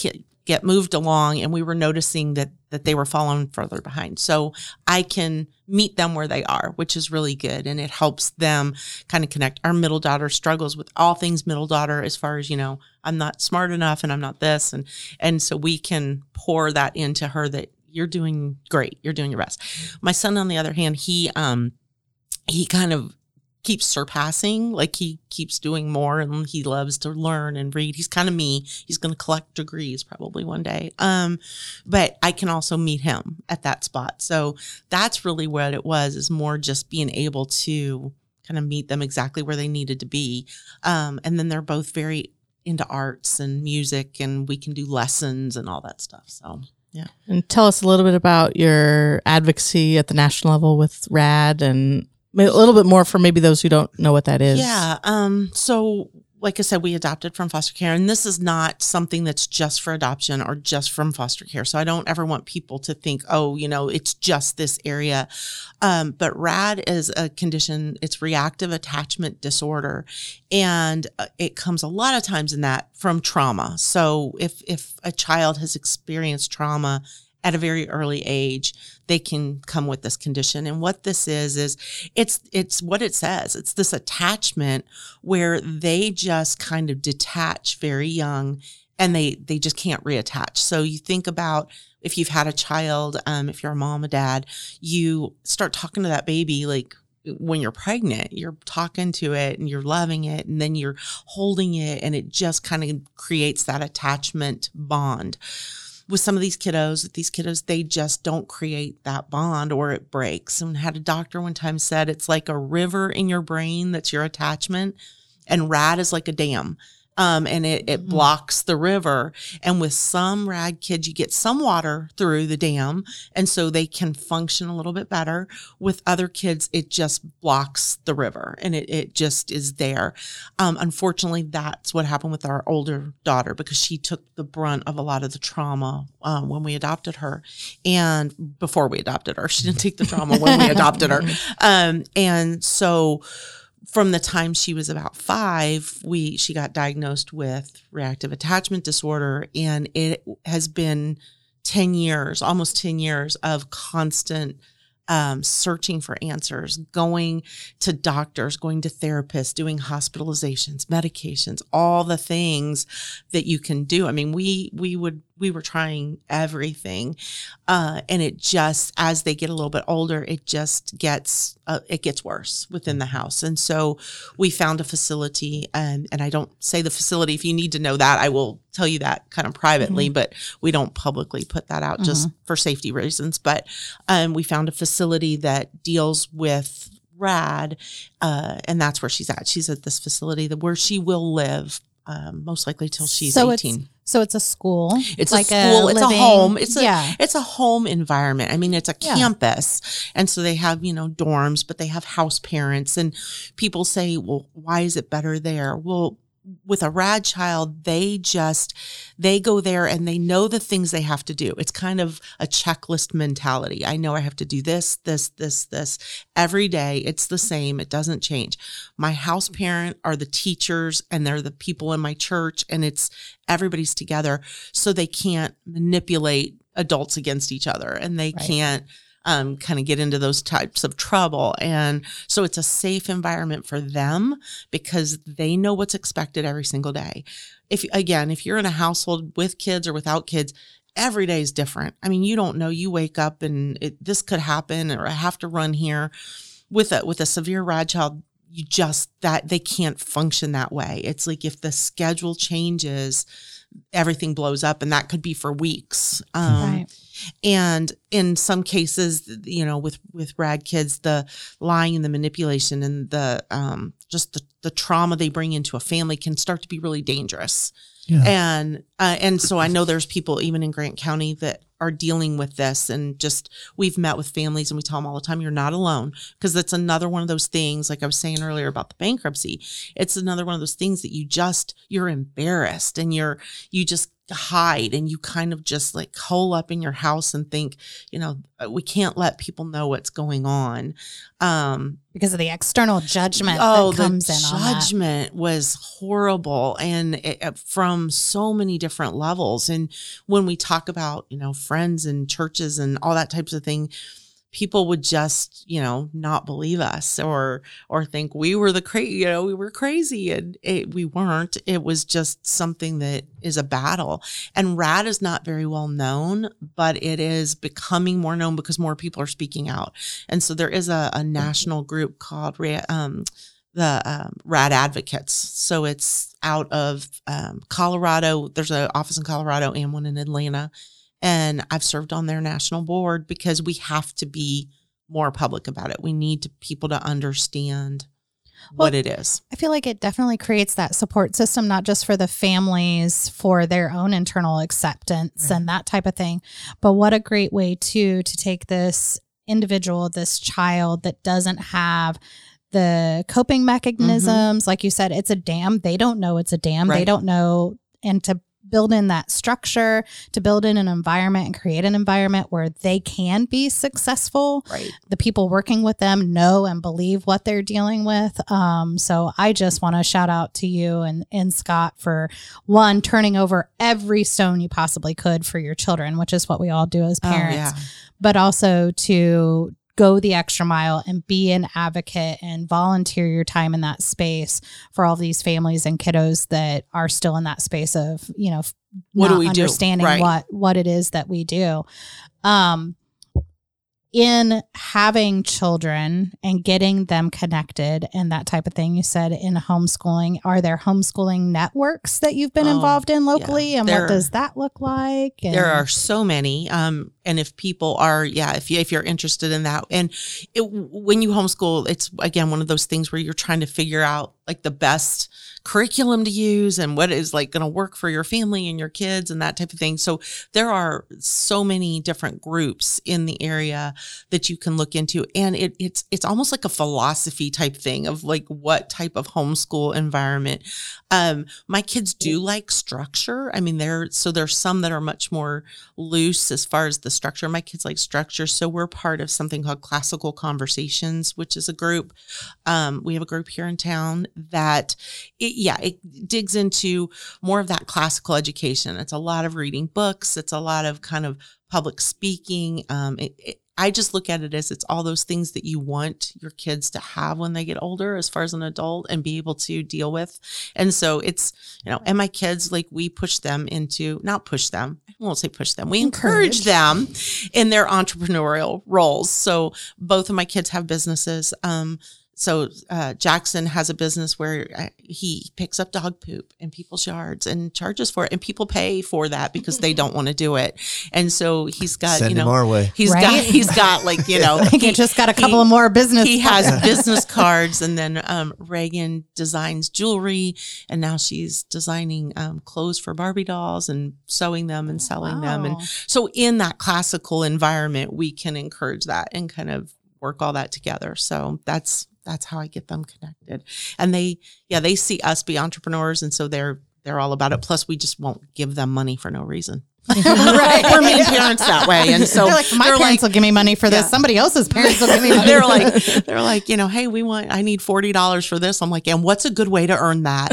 get moved along and we were noticing that that they were falling further behind. So i can meet them where they are which is really good and it helps them kind of connect. Our middle daughter struggles with all things middle daughter as far as you know i'm not smart enough and i'm not this and and so we can pour that into her that you're doing great you're doing your best. My son on the other hand he um he kind of keeps surpassing like he keeps doing more and he loves to learn and read. He's kind of me. He's going to collect degrees probably one day. Um but i can also meet him at that spot. So that's really what it was is more just being able to kind of meet them exactly where they needed to be. Um and then they're both very into arts and music and we can do lessons and all that stuff so yeah. And tell us a little bit about your advocacy at the national level with RAD and a little bit more for maybe those who don't know what that is. Yeah. Um, so like I said, we adopted from foster care, and this is not something that's just for adoption or just from foster care. So I don't ever want people to think, oh, you know, it's just this area. Um, but RAD is a condition, it's reactive attachment disorder. And uh, it comes a lot of times in that from trauma. So if, if a child has experienced trauma at a very early age, they can come with this condition. And what this is, is it's, it's what it says. It's this attachment where they just kind of detach very young and they, they just can't reattach. So you think about if you've had a child, um, if you're a mom, a dad, you start talking to that baby like when you're pregnant, you're talking to it and you're loving it, and then you're holding it, and it just kind of creates that attachment bond. With some of these kiddos, these kiddos, they just don't create that bond or it breaks. And had a doctor one time said it's like a river in your brain that's your attachment, and RAD is like a dam um, and it, it Mhm. blocks the river. And with some RAD kids, you get some water through the dam, and so they can function a little bit better. With other kids, it just blocks the river, and it, it just is there. Um, unfortunately, that's what happened with our older daughter because she took the brunt of a lot of the trauma um, when we adopted her, and before we adopted her, she didn't take the trauma when we adopted her. Um, and so from the time she was about five, we she got diagnosed with reactive attachment disorder, and it has been ten years, almost ten years of constant um, searching for answers, going to doctors, going to therapists, doing hospitalizations, medications, all the things that you can do. I mean, we we would we were trying everything, uh, and it just as they get a little bit older, it just gets uh, it gets worse within the house. And so we found a facility, and and I don't say the facility. If you need to know that, I will tell you that kind of privately, but we don't publicly put that out just for safety reasons. But um, we found a facility that deals with rad uh, and that's where she's at she's at this facility that where she will live um, most likely till she's so 18 It's, so it's a school. it's like a school it's a home it's a it's a home environment i mean it's a Yeah. campus and so they have you know dorms but they have house parents and people say well why is it better there well with a rad child they just they go there and they know the things they have to do. It's kind of a checklist mentality. I know i have to do this this this this every day. It's the same. It doesn't change. My house parent are the teachers and they're the people in my church and it's everybody's together. So they can't manipulate adults against each other and they Right. can't um, kind of get into those types of trouble. And so it's a safe environment for them because they know what's expected every single day. If again, if you're in a household with kids or without kids, every day is different. I mean, you don't know. You wake up and it, this could happen, or I have to run here. With a with a severe rad child, you just that they can't function that way. It's like if the schedule changes, everything blows up, and that could be for weeks. Um, right. And in some cases you know with with rad kids the lying and the manipulation and the um, just the, the trauma they bring into a family can start to be really dangerous. Yeah. And uh, and so I know there's people even in Grant County that are dealing with this and just we've met with families and we tell them all the time you're not alone because that's another one of those things like I was saying earlier about the bankruptcy it's another one of those things that you just you're embarrassed and you're you just hide and you kind of just like hole up in your house and think you know uh, we can't let people know what's going on. Um because of the external judgment oh that comes the in judgment was horrible and it, it- from so many different levels. And when we talk about you know friends and churches and all that types of thing people would just you know not believe us or or think we were the crazy you know we were crazy and it, we weren't. It was just something that is a battle. And rad is not very well known but it is becoming more known because more people are speaking out. And so there is a, a national group called um, the um, rad advocates. So it's out of um, colorado. There's an office in colorado and one in atlanta and I've served on their national board because we have to be more public about it. We need to, people to understand what it is. I feel like it definitely creates that support system, not just for the families, for their own internal acceptance and that type of thing, but what a great way too to take this individual, this child that doesn't have the coping mm-hmm. mechanisms. Like you said, it's a dam. They don't know it's a dam. They don't know. And to build in that structure, to build in an environment and create an environment where they can be successful Right. the people working with them know and believe what they're dealing with. Um, so I just want to shout out to you and, and Scott for one, turning over every stone you possibly could for your children, which is what we all do as parents, Oh, yeah. but also to go the extra mile and be an advocate and volunteer your time in that space for all these families and kiddos that are still in that space of, you know, What do we do? understanding Right. what what it is that we do. Um in having children and getting them connected and that type of thing you said in homeschooling are there homeschooling networks that you've been Oh, involved in locally and There- what does that look like and There are so many. Um, and if people are, yeah, if you, if you're interested in that, and it, when you homeschool, it's again one of those things where you're trying to figure out like the best curriculum to use and what is like going to work for your family and your kids and that type of thing. So there are so many different groups in the area that you can look into, and it, it's it's almost like a philosophy type thing of like what type of homeschool environment. Um, my kids do like structure. I mean, there so there's some that are much more loose as far as the structure. My kids like structure, so we're part of something called Classical Conversations, which is a group. Um, we have a group here in town that, it, yeah, it digs into more of that classical education. It's a lot of reading books. It's a lot of kind of public speaking. Um, it, it, I just look at it as it's all those things that you want your kids to have when they get older, as far as an adult, and be able to deal with. And so it's, you know, and my kids, like we push them into, not push them, I won't say push them, we encourage, Encourage. them in their entrepreneurial roles. So both of my kids have businesses. Um, so uh, Jackson has a business where uh, he picks up dog poop in people's yards and charges for it, and people pay for that because they don't want to do it. And so he's got, Send you him know, our way. he's got he's got like you know, like he- it just got a he- couple of more business he has business cards and then um, reagan designs jewelry and now she's designing um, clothes for barbie dolls and sewing them and selling them. And so in that classical environment we can encourage that and kind of work all that together. So that's that's how i get them connected. And they yeah they see us be entrepreneurs and so they're they're all about it. Plus we just won't give them money for no reason. Right. We're mean parents that way and so they're like my they're parents like, will give me money for this. Yeah. somebody else's parents will give me money they're like they're like you know hey we want i need $40 for this. I'm like and what's a good way to earn that?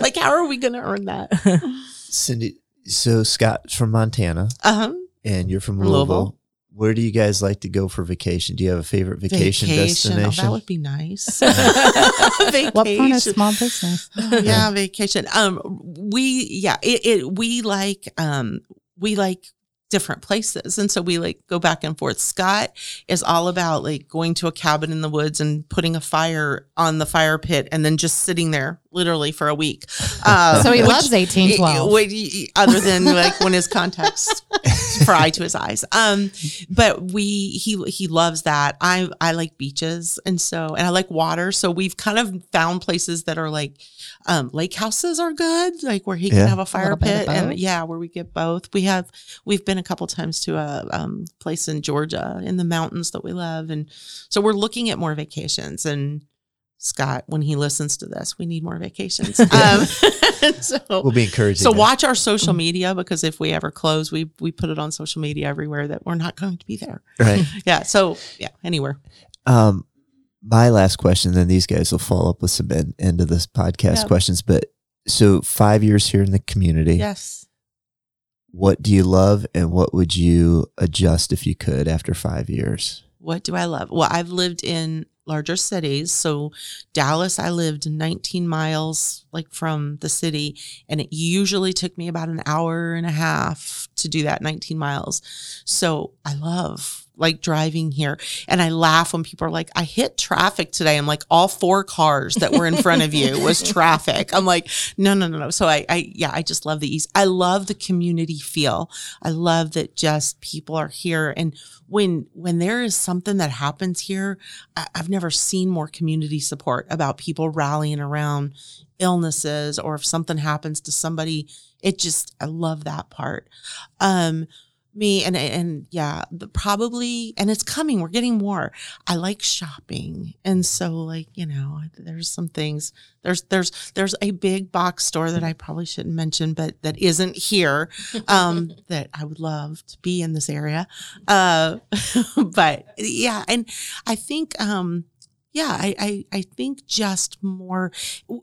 Like how are we going to earn that? Cindy, so Scott's from Montana. Uh-huh. And you're from From Louisville. Louisville. Where do you guys like to go for vacation? Do you have a favorite vacation, Oh, destination? that would be nice what part of Vacation. small business yeah vacation um we yeah it, it we like um we like different places and so we like go back and forth scott is all about like going to a cabin in the woods and putting a fire on the fire pit and then just sitting there literally for a week. Uh, So he which- loves 1812. Wait, y- y- other than like when his contacts fry to his eyes. Um, but we he he loves that. I I like beaches and so and I like water. So we've kind of found places that are like um lake houses are good, like where he can Yeah. have a fire little bit of pit and yeah, where we get both. We have we've been a couple times to a um place in Georgia in the mountains that we love and so we're looking at more vacations and Scott, when he listens to this, we need more vacations. Um, so, We'll be encouraging. so that. watch our social media because if we ever close, we we put it on social media everywhere that we're not going to be there. Right. Yeah. So yeah, anywhere. Um, my last question, then these guys will follow up with some end, end of this podcast Yep. questions. But so five years here in the community, Yes. what do you love and what would you adjust if you could after five years? What do I love? Well, I've lived in larger cities. So Dallas, I lived 19 miles like from the city, and it usually took me about an hour and a half to do that 19 miles. So I love like driving here. And I laugh when people are like, I hit traffic today. I'm like, all four cars that were in front of you was traffic. I'm like, no, no, no, no. So I, I, yeah, I just love the ease. I love the community feel. I love that just people are here. And when, when there is something that happens here, I, I've never seen more community support about people rallying around illnesses or if something happens to somebody. It just, I love that part. Um, me and and yeah the, probably and it's coming we're getting more i like shopping and so like you know there's some things there's there's there's a big box store that i probably shouldn't mention but that isn't here um that i would love to be in this area uh but yeah and i think um yeah, I, I I think just more.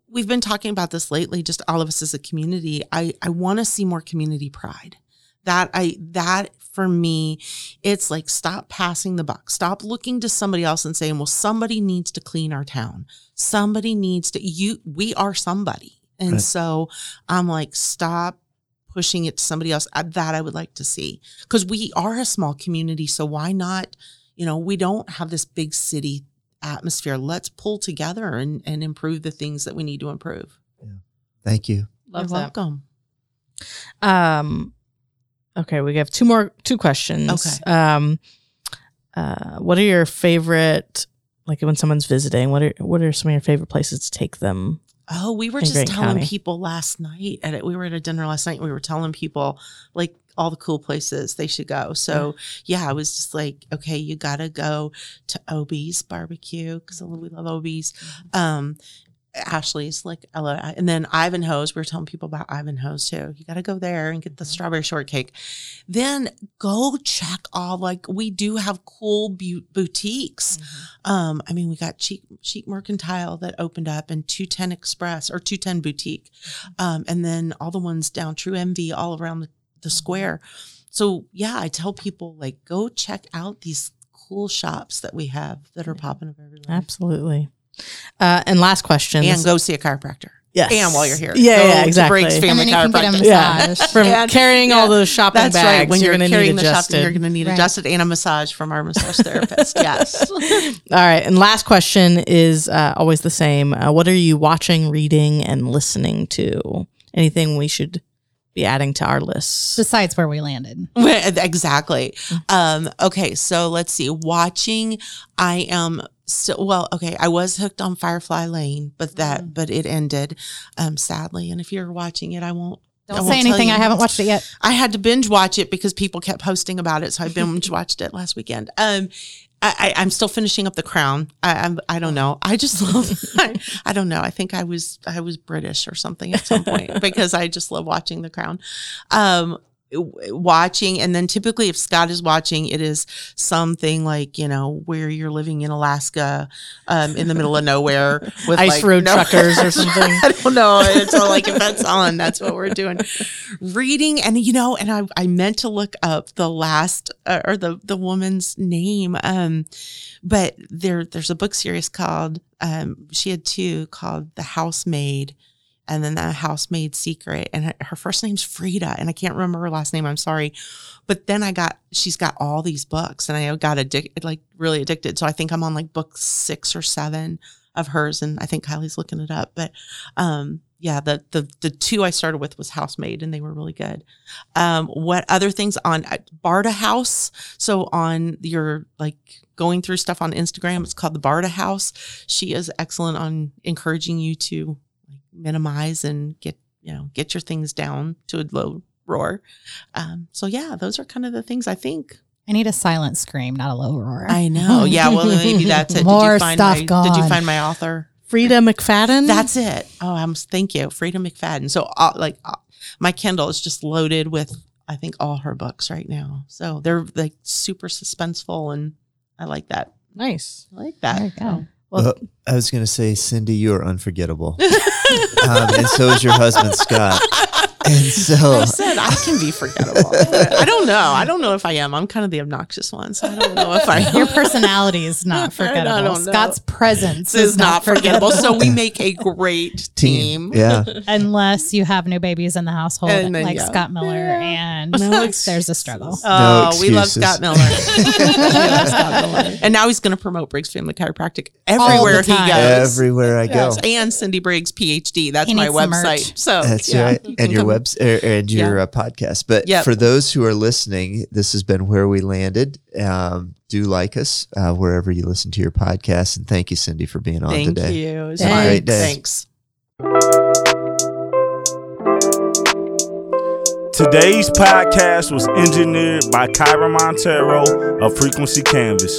We've been talking about this lately. Just all of us as a community. I I want to see more community pride that I that for me it's like stop passing the buck stop looking to somebody else and saying well somebody needs to clean our town somebody needs to you we are somebody and Right. so i'm like stop pushing it to somebody else Uh, that i would like to see because we are a small community so why not you know we don't have this big city atmosphere let's pull together and, and improve the things that we need to improve Yeah. Thank you. Love you're that. welcome Um, okay, we have two more two questions. Okay. Um, uh, what are your favorite like when someone's visiting? What are what are some of your favorite places to take them? Oh, we were just Grant telling County. people last night at it. We were at a dinner last night. And we were telling people like all the cool places they should go. So yeah, I was just like, okay, you got to go to Obie's barbecue because we love Obie's. Um, Ashley's like, I love, and then Ivanhoe's. We were telling people about Ivanhoe's too. You got to go there and get the strawberry shortcake. Then go check all like we do have cool bu- boutiques. Um, I mean, we got Chic, Chic Mercantile that opened up and 210 Express or 210 Boutique. Um, and then all the ones down True Envy all around the, the square. So, yeah, I tell people like go check out these cool shops that we have that are popping up everywhere. Absolutely. Uh, and last question. And go see a chiropractor. yes. And while you're here, yeah, go yeah, to exactly. Briggs And Family then you can get a Yeah. From And- carrying all those shopping That's bags, right. When you're, going to need carrying the shopping, you're going to need Right. adjusted and a massage from our massage therapist. Yes. All right. And last question is uh, always the same. Uh, what are you watching, reading, and listening to? Anything we should be adding to our list? Besides where we landed. Exactly. Um, okay, so let's see. Watching, I am still well. Okay, I was hooked on Firefly Lane, but that but it ended, um, sadly. And if you're watching it, I won't. Don't won't say anything. I haven't watched it yet. I had to binge watch it because people kept posting about it, so I binge watched it last weekend. Um, I, I, I'm still finishing up The Crown. I, I'm, I don't know. I just love. I, I don't know. I think I was I was British or something at some point because I just love watching The Crown. Um, watching and then typically if Scott is watching, it is something like you know where you're living in Alaska, um, in the middle of nowhere with Ice like, road no- truckers or something. I don't know. It's all like if that's on, that's what we're doing. Reading and you know, and I I meant to look up the last uh, or the the woman's name, um, but there there's a book series called um she had two called The Housemaid. And then the housemaid secret, and her, her first name's Freida, and I can't remember her last name. I'm sorry, but then I got she's got all these books, and I got addicted, like really addicted. So I think I'm on like book six or seven of hers, and I think Kylie's looking it up. But um, yeah, the the the two I started with was Housemaid, and they were really good. Um, what other things on uh, Barda House? So on your like going through stuff on Instagram, it's called the Barda House. She is excellent on encouraging you to minimize and get you know get your things down to a low roar. Um, so yeah, those are kind of the things I think. I need a silent scream, not a low roar. I know. Yeah, well maybe that's it. More did you find stuff my, gone. Did you find my author? Freida McFadden. That's it. Oh, I'm thank you, Freida McFadden. So uh, like uh, my Kindle is just loaded with I think all her books right now. So they're like super suspenseful, and I like that. nice. I like that. There you go. Well, Well, I was going to say, Cindy, you are unforgettable. um, and so is your husband, Scott. And so, I said I can be forgettable. I don't know. I don't know if I am. I'm kind of the obnoxious one, so I don't know if I am. Your personality is not I forgettable. don't know. Scott's presence This is not forgettable. So we make a great team. yeah. unless you have new babies in the household, And then, like yeah. Scott Miller, and No there's a struggle. Oh, we love. Scott Miller. Love Scott Miller. And now he's going to promote Briggs Family Chiropractic everywhere he goes. Everywhere I go. Yes, and Cindy Briggs PhD. That's He my website. merch. So That's yeah, right. And your come- webs er, and your Yeah. uh, podcast. But Yep. for those who are listening, this has been where we landed. Um, do like us uh, wherever you listen to your podcast, and thank you, Cindy, for being on today. Thank today. you. It's Have a great day. Thanks. Today's podcast was engineered by Kyra Montero of Frequency Canvas.